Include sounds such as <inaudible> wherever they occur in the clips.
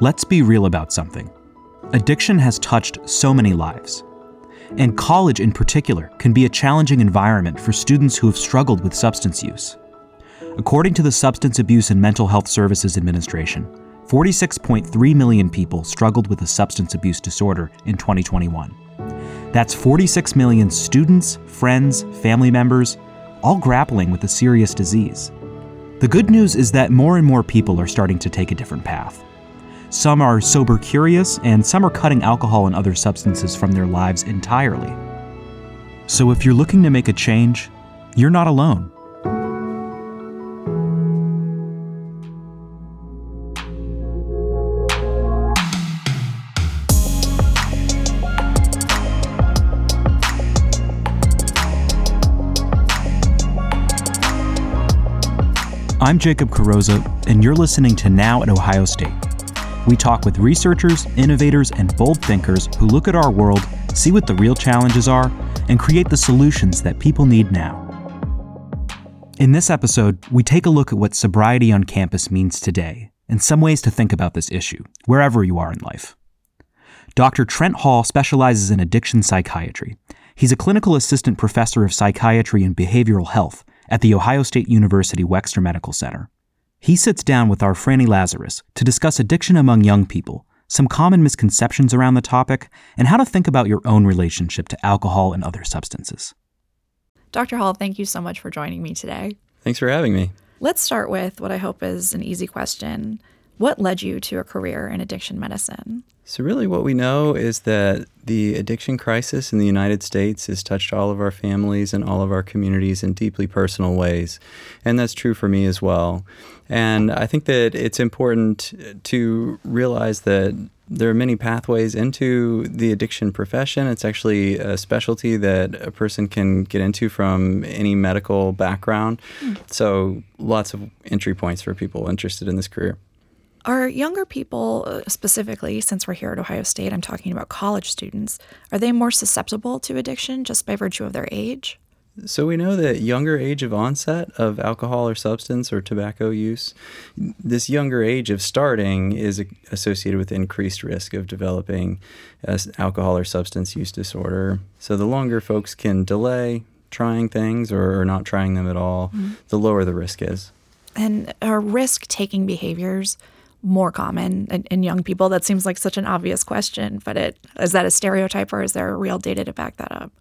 Let's be real about something. Addiction has touched so many lives. And college, in particular, can be a challenging environment for students who have struggled with substance use. According to the Substance Abuse and Mental Health Services Administration, 46.3 million people struggled with a substance abuse disorder in 2021. That's 46 million students, friends, family members, all grappling with a serious disease. The good news is that more and more people are starting to take a different path. Some are sober curious, and some are cutting alcohol and other substances from their lives entirely. So if you're looking to make a change, you're not alone. I'm Jacob Carosa, and you're listening to Now at Ohio State we talk with researchers, innovators, and bold thinkers who look at our world, see what the real challenges are, and create the solutions that people need now. In this episode, we take a look at what sobriety on campus means today and some ways to think about this issue, wherever you are in life. Dr. Trent Hall specializes in addiction psychiatry. He's a clinical assistant professor of psychiatry and behavioral health at The Ohio State University Wexner Medical Center. He sits down with our Franny Lazarus to discuss addiction among young people, some common misconceptions around the topic, and how to think about your own relationship to alcohol and other substances. Dr. Hall, thank you so much for joining me today. Thanks for having me. Let's start with what I hope is an easy question. What led you to a career in addiction medicine? So, really, what we know is that the addiction crisis in the United States has touched all of our families and all of our communities in deeply personal ways. And that's true for me as well. And I think that it's important to realize that there are many pathways into the addiction profession. It's actually a specialty that a person can get into from any medical background. Mm. So, lots of entry points for people interested in this career. Are younger people, uh, specifically, since we're here at Ohio State, I'm talking about college students, are they more susceptible to addiction just by virtue of their age? So we know that younger age of onset of alcohol or substance or tobacco use, this younger age of starting is associated with increased risk of developing alcohol or substance use disorder. So the longer folks can delay trying things or, or not trying them at all, mm-hmm. the lower the risk is. And are risk taking behaviors more common in, in, young people? That seems like such an obvious question, but it is that a stereotype or is there real data to back that up?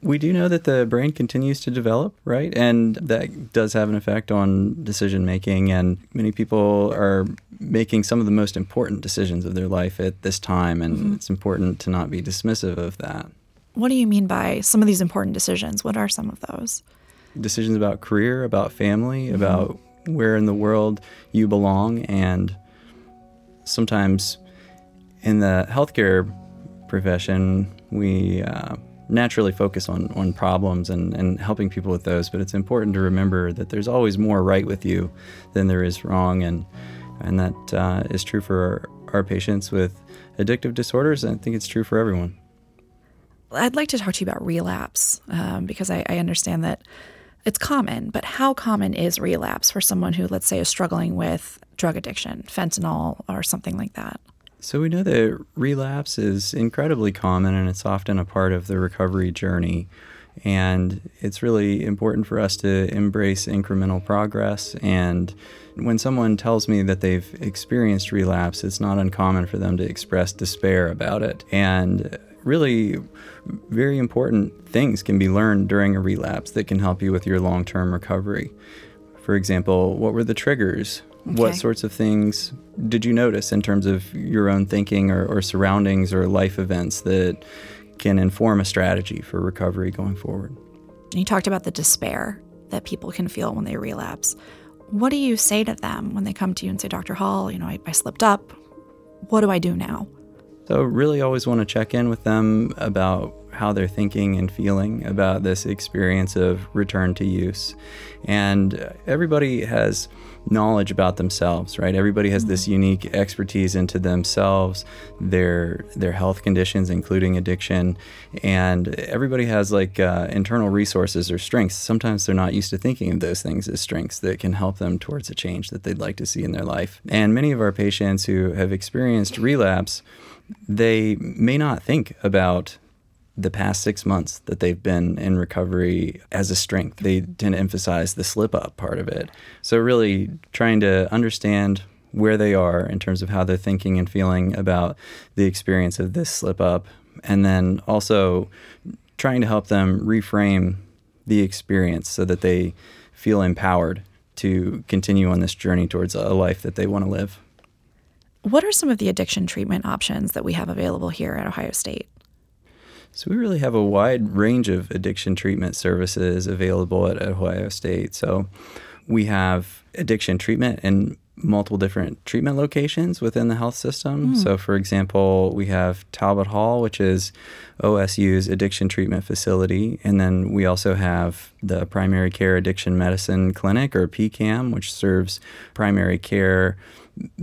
We do know that the brain continues to develop, right? And that does have an effect on decision making. And many people are making some of the most important decisions of their life at this time. And mm-hmm. it's important to not be dismissive of that. What do you mean by some of these important decisions? What are some of those? Decisions about career, about family, mm-hmm. about where in the world you belong. And sometimes in the healthcare profession, we uh, naturally focus on, on problems and, and helping people with those, but it's important to remember that there's always more right with you than there is wrong. And, and that uh, is true for our, our patients with addictive disorders. And I think it's true for everyone. I'd like to talk to you about relapse um, because I, I understand that it's common, but how common is relapse for someone who, let's say, is struggling with drug addiction, fentanyl, or something like that? So we know that relapse is incredibly common and it's often a part of the recovery journey. And it's really important for us to embrace incremental progress. And when someone tells me that they've experienced relapse, it's not uncommon for them to express despair about it. And really, very important things can be learned during a relapse that can help you with your long term recovery. For example, what were the triggers? Okay. What sorts of things did you notice in terms of your own thinking or, or surroundings or life events that can inform a strategy for recovery going forward? You talked about the despair that people can feel when they relapse. What do you say to them when they come to you and say, Dr. Hall, you know, I, I slipped up. What do I do now? So, really always want to check in with them about how they're thinking and feeling about this experience of return to use. And everybody has knowledge about themselves, right? Everybody has this unique expertise into themselves, their their health conditions, including addiction, and everybody has like uh, internal resources or strengths. Sometimes they're not used to thinking of those things as strengths that can help them towards a change that they'd like to see in their life. And many of our patients who have experienced relapse, they may not think about the past six months that they've been in recovery as a strength. They tend to emphasize the slip up part of it. So, really trying to understand where they are in terms of how they're thinking and feeling about the experience of this slip up, and then also trying to help them reframe the experience so that they feel empowered to continue on this journey towards a life that they want to live. What are some of the addiction treatment options that we have available here at Ohio State? So we really have a wide range of addiction treatment services available at Ohio State. So we have addiction treatment in multiple different treatment locations within the health system. Mm. So, for example, we have Talbot Hall, which is OSU's addiction treatment facility. And then we also have the Primary Care Addiction Medicine Clinic, or PCAM, which serves primary care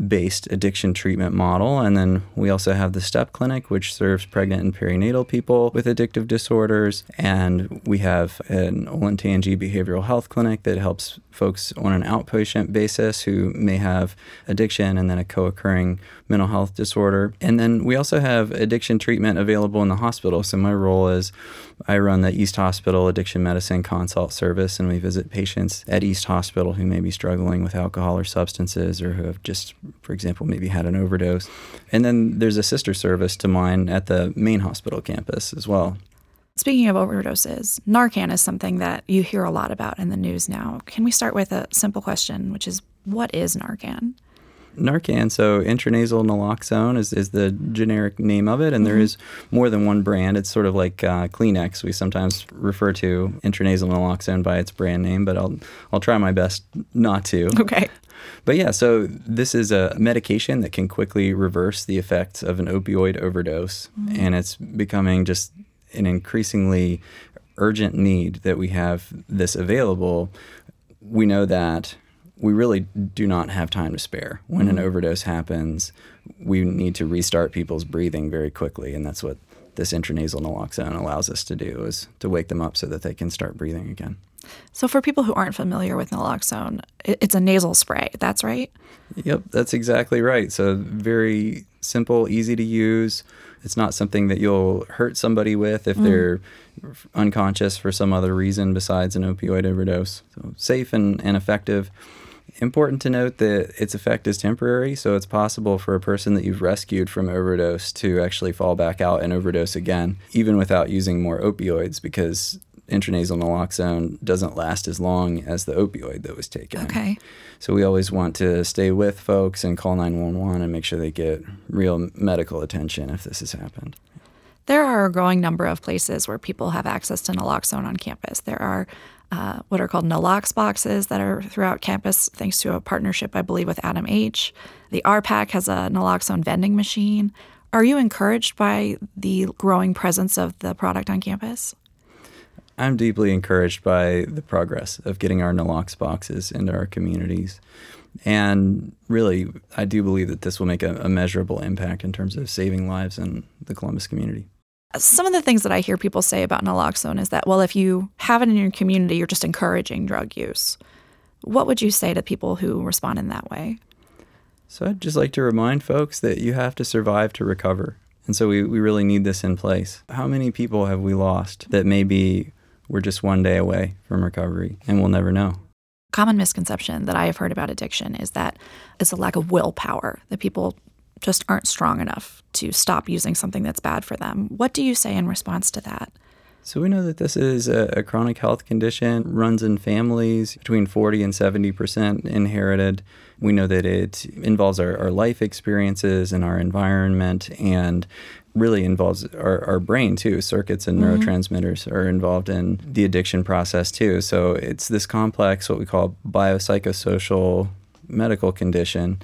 based addiction treatment model. And then we also have the STEP Clinic, which serves pregnant and perinatal people with addictive disorders. And we have an Olentangy Behavioral Health Clinic that helps folks on an outpatient basis who may have addiction and then a co occurring mental health disorder. And then we also have addiction treatment available in the hospital. So my role is I run the East Hospital Addiction Medicine Consult Service, and we visit patients at East Hospital who may be struggling with alcohol or substances or who have just, for example, maybe had an overdose. And then there's a sister service to mine at the main hospital campus as well. Speaking of overdoses, Narcan is something that you hear a lot about in the news now. Can we start with a simple question, which is what is Narcan? Narcan, so intranasal naloxone is, is the generic name of it, and mm-hmm. there is more than one brand. It's sort of like uh, Kleenex. We sometimes refer to intranasal naloxone by its brand name, but I'll I'll try my best not to. Okay. But yeah, so this is a medication that can quickly reverse the effects of an opioid overdose, mm-hmm. and it's becoming just an increasingly urgent need that we have this available. We know that we really do not have time to spare. When mm-hmm. an overdose happens, we need to restart people's breathing very quickly, and that's what this intranasal naloxone allows us to do is to wake them up so that they can start breathing again. So for people who aren't familiar with naloxone, it's a nasal spray. That's right? Yep, that's exactly right. So very simple, easy to use. It's not something that you'll hurt somebody with if mm. they're unconscious for some other reason besides an opioid overdose. So safe and, and effective. Important to note that its effect is temporary, so it's possible for a person that you've rescued from overdose to actually fall back out and overdose again, even without using more opioids, because intranasal naloxone doesn't last as long as the opioid that was taken. Okay. So we always want to stay with folks and call 911 and make sure they get real medical attention if this has happened. There are a growing number of places where people have access to naloxone on campus. There are uh, what are called Nalox boxes that are throughout campus, thanks to a partnership, I believe, with ADAMH. The RPAC has a naloxone vending machine. Are you encouraged by the growing presence of the product on campus? I'm deeply encouraged by the progress of getting our Nalox boxes into our communities. And really, I do believe that this will make a, a measurable impact in terms of saving lives in the Columbus community some of the things that I hear people say about naloxone is that, well, if you have it in your community, you're just encouraging drug use. What would you say to people who respond in that way? So I'd just like to remind folks that you have to survive to recover. And so we, we really need this in place. How many people have we lost that maybe we're just one day away from recovery and we'll never know? Common misconception that I have heard about addiction is that it's a lack of willpower, that people just aren't strong enough to stop using something that's bad for them. What do you say in response to that? So we know that this is a, chronic health condition, runs in families, between 40 and 70% inherited. We know that it involves our, our life experiences and our environment and really involves our, our brain too. Circuits and mm-hmm. neurotransmitters are involved in the addiction process too. So it's this complex, what we call biopsychosocial medical condition.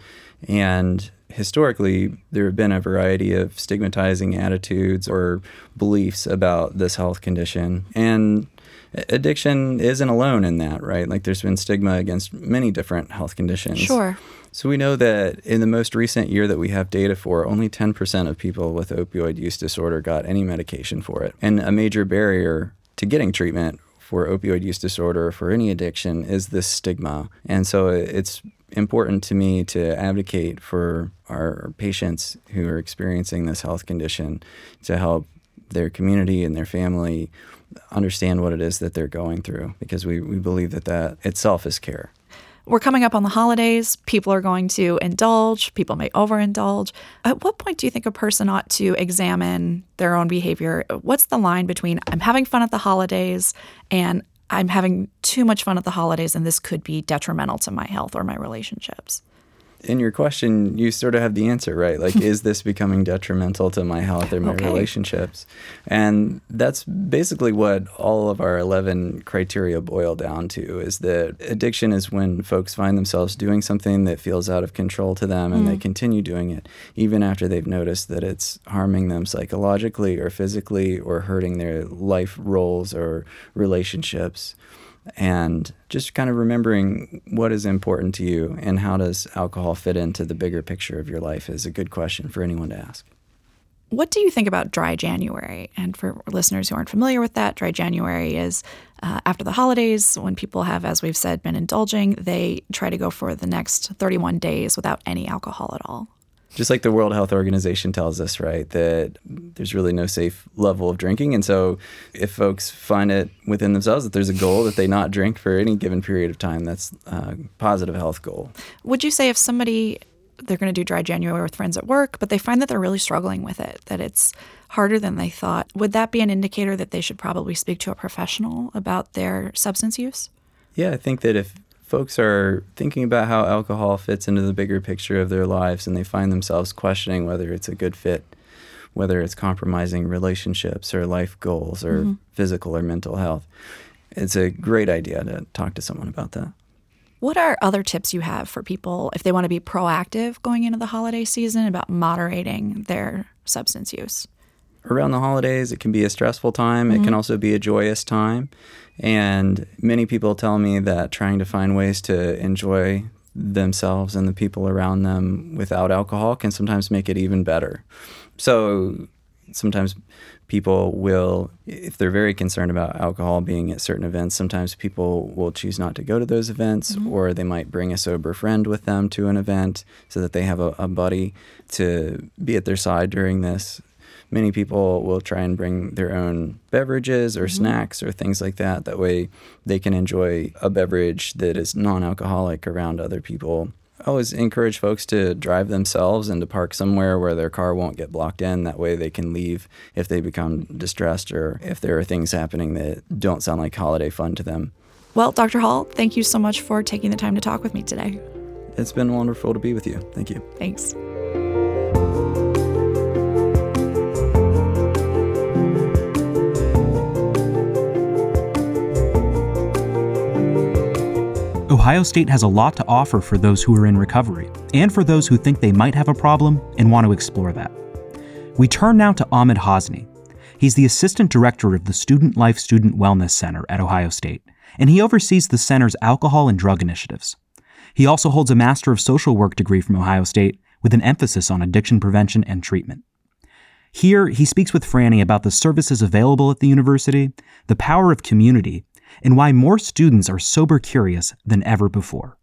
And historically, there have been a variety of stigmatizing attitudes or beliefs about this health condition. And addiction isn't alone in that, right? Like there's been stigma against many different health conditions. Sure. So we know that in the most recent year that we have data for, only 10% of people with opioid use disorder got any medication for it. And a major barrier to getting treatment for opioid use disorder or for any addiction is this stigma. And so it's important to me to advocate for our patients who are experiencing this health condition to help their community and their family understand what it is that they're going through because we, we believe that that itself is care. We're coming up on the holidays. People are going to indulge. People may overindulge. At what point do you think a person ought to examine their own behavior? What's the line between I'm having fun at the holidays and I'm having too much fun at the holidays and this could be detrimental to my health or my relationships? In your question, you sort of have the answer, right? Like, <laughs> is this becoming detrimental to my health or my okay. relationships? And that's basically what all of our 11 criteria boil down to is that addiction is when folks find themselves doing something that feels out of control to them and mm. they continue doing it even after they've noticed that it's harming them psychologically or physically or hurting their life roles or relationships and just kind of remembering what is important to you and how does alcohol fit into the bigger picture of your life is a good question for anyone to ask. What do you think about dry January? And for listeners who aren't familiar with that, dry January is uh, after the holidays when people have, as we've said, been indulging, they try to go for the next 31 days without any alcohol at all just like the World Health Organization tells us, right, that there's really no safe level of drinking. And so if folks find it within themselves that there's a goal that they not drink for any given period of time, that's a positive health goal. Would you say if somebody they're going to do dry January with friends at work, but they find that they're really struggling with it, that it's harder than they thought. Would that be an indicator that they should probably speak to a professional about their substance use? Yeah, I think that if folks are thinking about how alcohol fits into the bigger picture of their lives and they find themselves questioning whether it's a good fit, whether it's compromising relationships or life goals or mm-hmm. physical or mental health. It's a great idea to talk to someone about that. What are other tips you have for people if they want to be proactive going into the holiday season about moderating their substance use? Around the holidays, it can be a stressful time. Mm-hmm. It can mm-hmm. also be a joyous time. And many people tell me that trying to find ways to enjoy themselves and the people around them without alcohol can sometimes make it even better. So sometimes people will, if they're very concerned about alcohol being at certain events, sometimes people will choose not to go to those events mm-hmm. or they might bring a sober friend with them to an event so that they have a, a buddy to be at their side during this many people will try and bring their own beverages or mm-hmm. snacks or things like that. That way they can enjoy a beverage that is non alcoholic around other people. I always encourage folks to drive themselves and to park somewhere where their car won't get blocked in. That way they can leave if they become distressed or if there are things happening that don't sound like holiday fun to them. Well, Dr. Hall, thank you so much for taking the time to talk with me today. It's been wonderful to be with you. Thank you. Thanks. Ohio State has a lot to offer for those who are in recovery and for those who think they might have a problem and want to explore that. We turn now to Ahmed Hosni. He's the assistant director of the Student Life Student Wellness Center at Ohio State, and he oversees the center's alcohol and drug initiatives. He also holds a Master of Social Work degree from Ohio State with an emphasis on addiction prevention and treatment. Here, he speaks with Franny about the services available at the university, the power of community, and why more students are sober curious than ever before.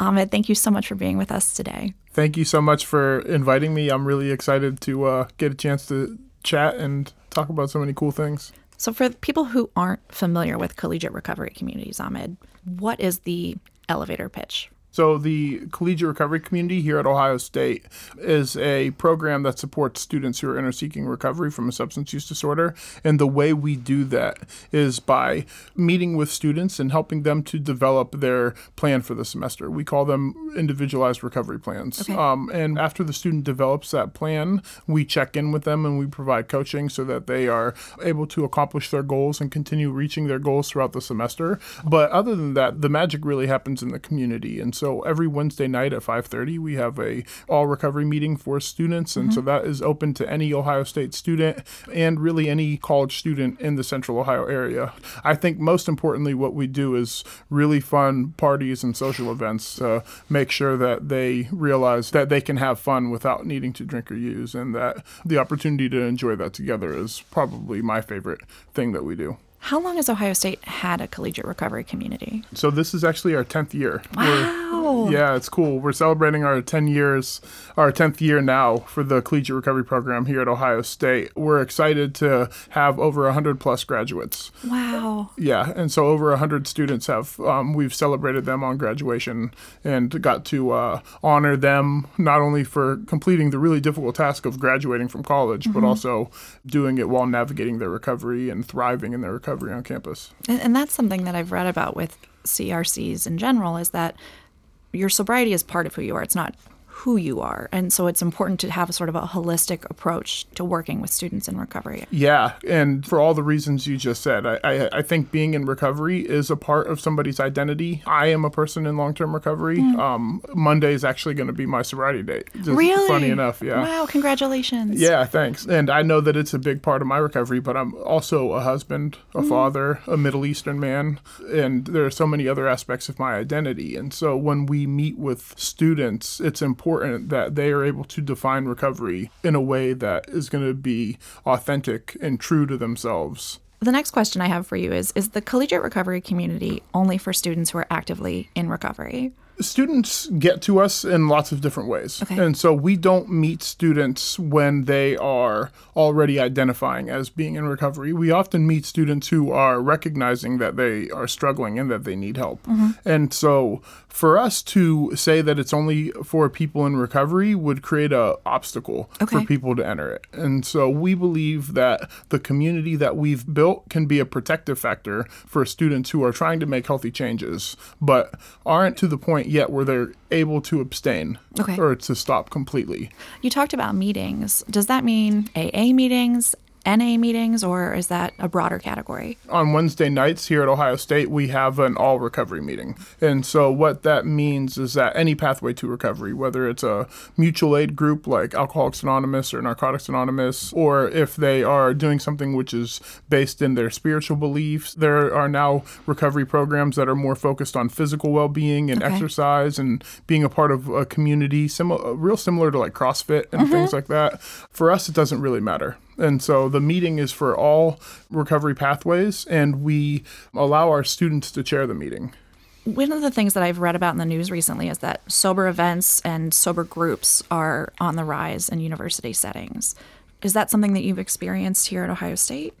Ahmed, thank you so much for being with us today. Thank you so much for inviting me. I'm really excited to uh, get a chance to chat and talk about so many cool things. So, for people who aren't familiar with collegiate recovery communities, Ahmed, what is the elevator pitch so, the Collegiate Recovery Community here at Ohio State is a program that supports students who are inner seeking recovery from a substance use disorder. And the way we do that is by meeting with students and helping them to develop their plan for the semester. We call them individualized recovery plans. Okay. Um, and after the student develops that plan, we check in with them and we provide coaching so that they are able to accomplish their goals and continue reaching their goals throughout the semester. But other than that, the magic really happens in the community. And so every Wednesday night at 5:30 we have a all recovery meeting for students and so mm-hmm. that is open to any Ohio State student and really any college student in the Central Ohio area. I think most importantly what we do is really fun parties and social events to make sure that they realize that they can have fun without needing to drink or use and that the opportunity to enjoy that together is probably my favorite thing that we do. How long has Ohio State had a collegiate recovery community? So this is actually our 10th year. We're- Wow. yeah, it's cool. We're celebrating our 10 years, our 10th year now for the collegiate recovery program here at Ohio State. We're excited to have over 100 plus graduates. Wow. Yeah, and so over 100 students have, um, we've celebrated them on graduation and got to uh, honor them not only for completing the really difficult task of graduating from college, but also doing it while navigating their recovery and thriving in their recovery on campus. And, and that's something that I've read about with CRCs in general is that your sobriety is part of who you are. It's not who you are. And so it's important to have a sort of a holistic approach to working with students in recovery. Yeah, and for all the reasons you just said, I, I, I think being in recovery is a part of somebody's identity. I am a person in long term recovery. Um, Monday is actually going to be my sobriety date. Just really? Funny enough, yeah. Wow, congratulations. Yeah, thanks. And I know that it's a big part of my recovery, but I'm also a husband, a father, a Middle Eastern man, and there are so many other aspects of my identity. And so when we meet with students, it's important that they are able to define recovery in a way that is going to be authentic and true to themselves. The next question I have for you is Is the collegiate recovery community only for students who are actively in recovery? students get to us in lots of different ways. Okay. And so we don't meet students when they are already identifying as being in recovery. We often meet students who are recognizing that they are struggling and that they need help. Mm-hmm. And so for us to say that it's only for people in recovery would create a obstacle Okay. for people to enter it. And so we believe that the community that we've built can be a protective factor for students who are trying to make healthy changes but aren't to the point yet where they're able to abstain Okay. or to stop completely. You talked about meetings. Does that mean AA meetings, NA meetings, or is that a broader category? on Wednesday nights here at Ohio State, we have an all recovery meeting. And so, what that means is that any pathway to recovery, whether it's a mutual aid group like Alcoholics Anonymous or Narcotics Anonymous, or if they are doing something which is based in their spiritual beliefs, there are now recovery programs that are more focused on physical well being and Okay. exercise and being a part of a community, similar, real similar to like CrossFit and mm-hmm. things like that. For us, it doesn't really matter. And so the meeting is for all recovery pathways, and we allow our students to chair the meeting. One of the things that I've read about in the news recently is that sober events and sober groups are on the rise in university settings. Is that something that you've experienced here at Ohio State?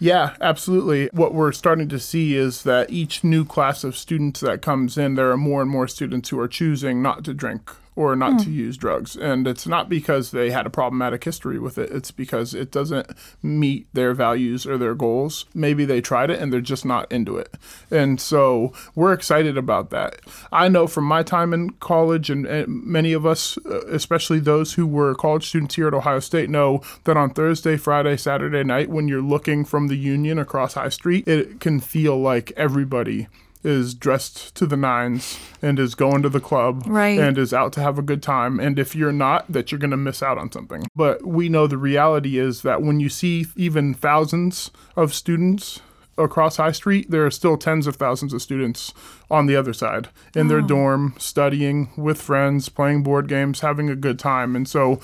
Yeah, absolutely. What we're starting to see is that each new class of students that comes in, there are more and more students who are choosing not to drink or not to use drugs. And it's not because they had a problematic history with it, it's because it doesn't meet their values or their goals. Maybe they tried it and they're just not into it. And so we're excited about that. I know from my time in college, and, and many of us, uh, especially those who were college students here at Ohio State, know that on Thursday, Friday, Saturday night, when you're looking from the Union across High Street, it can feel like everybody is dressed to the nines and is going to the club Right. and is out to have a good time. And if you're not that you're going to miss out on something. But we know the reality is that when you see even thousands of students across high street there are still tens of thousands of students on the other side in their oh. dorm studying with friends playing board games having a good time. And so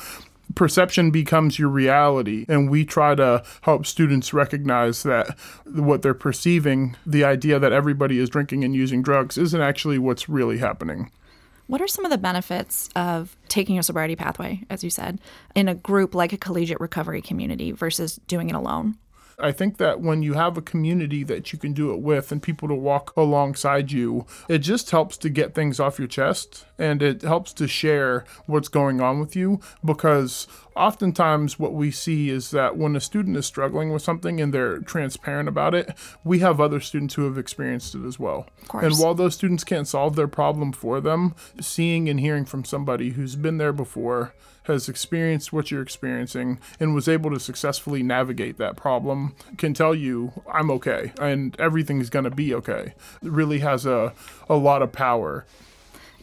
perception becomes your reality and we try to help students recognize that what they're perceiving the idea that everybody is drinking and using drugs isn't actually what's really happening What are some of the benefits of taking a sobriety pathway, as you said, in a group like a collegiate recovery community versus doing it alone? I think that when you have a community that you can do it with and people to walk alongside you, it just helps to get things off your chest and it helps to share what's going on with you because oftentimes what we see is that when a student is struggling with something and they're transparent about it, we have other students who have experienced it as well. And while those students can't solve their problem for them, seeing and hearing from somebody who's been there before has experienced what you're experiencing and was able to successfully navigate that problem can tell you I'm okay and everything's going to be okay. It really has a a lot of power.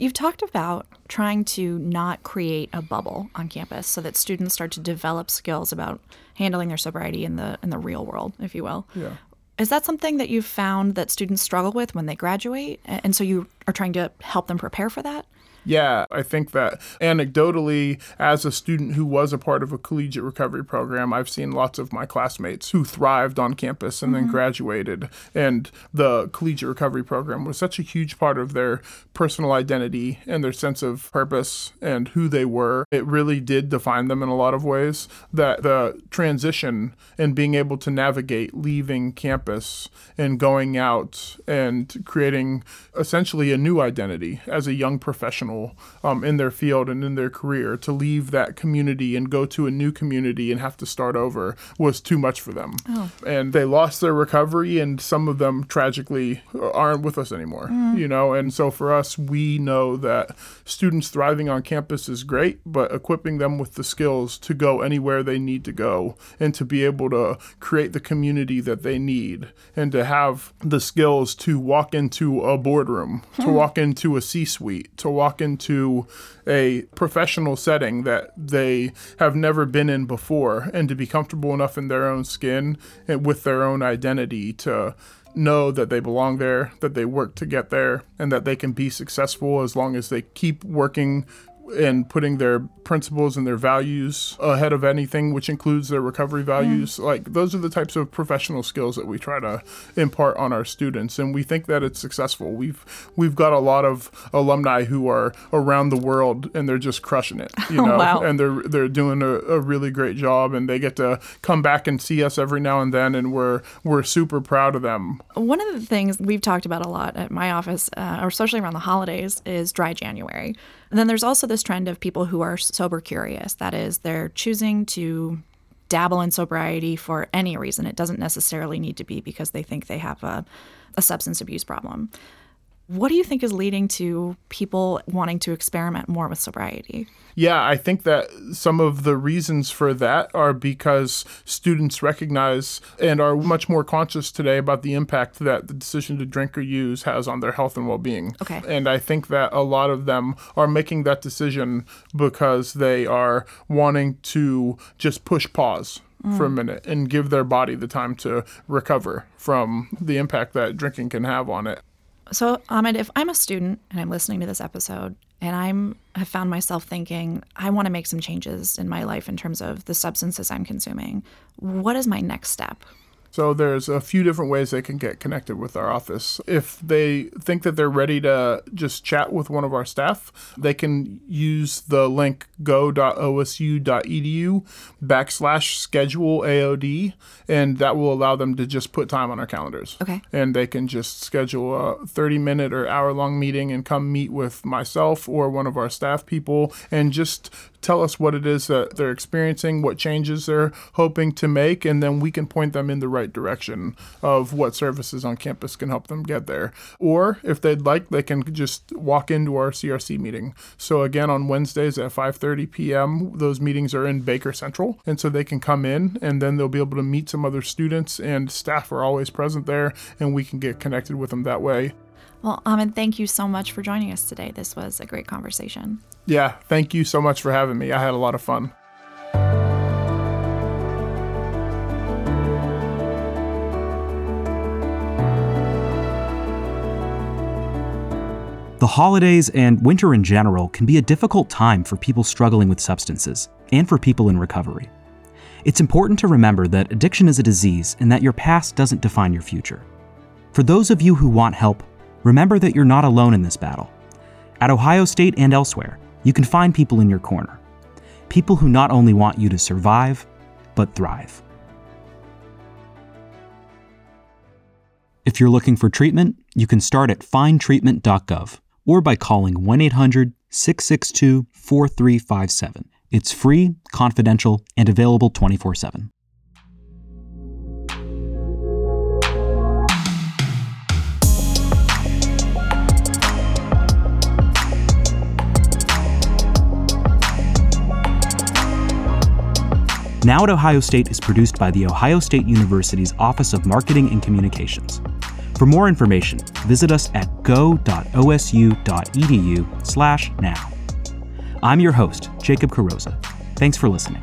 You've talked about trying to not create a bubble on campus so that students start to develop skills about handling their sobriety in the in the real world, if you will. Yeah. Is that something that you've found that students struggle with when they graduate? And so you are trying to help them prepare for that? Yeah, I think that anecdotally, as a student who was a part of a collegiate recovery program, I've seen lots of my classmates who thrived on campus and mm-hmm. then graduated. And the collegiate recovery program was such a huge part of their personal identity and their sense of purpose and who they were. It really did define them in a lot of ways. That the transition and being able to navigate leaving campus and going out and creating essentially a new identity as a young professional professional um, in their field and in their career to leave that community and go to a new community and have to start over was too much for them. Oh. And they lost their recovery, and some of them tragically aren't with us anymore. Mm. You know, and so for us, we know that students thriving on campus is great, but equipping them with the skills to go anywhere they need to go and to be able to create the community that they need and to have the skills to walk into a boardroom, to hmm. walk into a C suite, to walk into a professional setting that they have never been in before and to be comfortable enough in their own skin and with their own identity to know that they belong there, that they work to get there, and that they can be successful as long as they keep working and putting their principles and their values ahead of anything, which includes their recovery values. Mm. Like those are the types of professional skills that we try to impart on our students, and we think that it's successful. We've we've got a lot of alumni who are around the world and they're just crushing it, <laughs> you know, wow. and they're they're doing a, a, really great job, and they get to come back and see us every now and then, and we're we're super proud of them. One of the things we've talked about a lot at my office, uh, or especially around the holidays, is dry January. And then there's also this trend of people who are sober curious. That is, they're choosing to dabble in sobriety for any reason. It doesn't necessarily need to be because they think they have a, a substance abuse problem. What do you think is leading to people wanting to experiment more with sobriety? Yeah, I think that some of the reasons for that are because students recognize and are much more conscious today about the impact that the decision to drink or use has on their health and well being. Okay. And I think that a lot of them are making that decision because they are wanting to just push pause. Mm. For a minute and give their body the time to recover from the impact that drinking can have on it. So, Ahmed, if I'm a student and I'm listening to this episode and I'm have found myself thinking I want to make some changes in my life in terms of the substances I'm consuming, what is my next step? So there's a few different ways they can get connected with our office. If they think that they're ready to just chat with one of our staff, they can use the link go.osu.edu backslash schedule AOD, and that will allow them to just put time on our calendars. Okay. And they can just schedule a 30 minute or hour long meeting and come meet with myself or one of our staff people and just tell us what it is that they're experiencing, what changes they're hoping to make, and then we can point them in the right direction of what services on campus can help them get there. Or if they'd like, they can just walk into our CRC meeting. So again, on Wednesdays at 5:30 p.m., those meetings are in Baker Central, and so they can come in, and then they'll be able to meet some other students, and staff are always present there, and we can get connected with them that way. Well, Ahmed, thank you so much for joining us today. This was a great conversation. Yeah, thank you so much for having me. I had a lot of fun. The holidays and winter in general can be a difficult time for people struggling with substances and for people in recovery. It's important to remember that addiction is a disease and that your past doesn't define your future. For those of you who want help, remember that you're not alone in this battle. At Ohio State and elsewhere, you can find people in your corner. People who not only want you to survive, but thrive. If you're looking for treatment, you can start at findtreatment.gov or by calling 1 800 662 4357. It's free, confidential, and available 24 7. Now at Ohio State is produced by The Ohio State University's Office of Marketing and Communications. For more information, visit us at go.osu.edu/now. I'm your host, Jacob Carosa. Thanks for listening.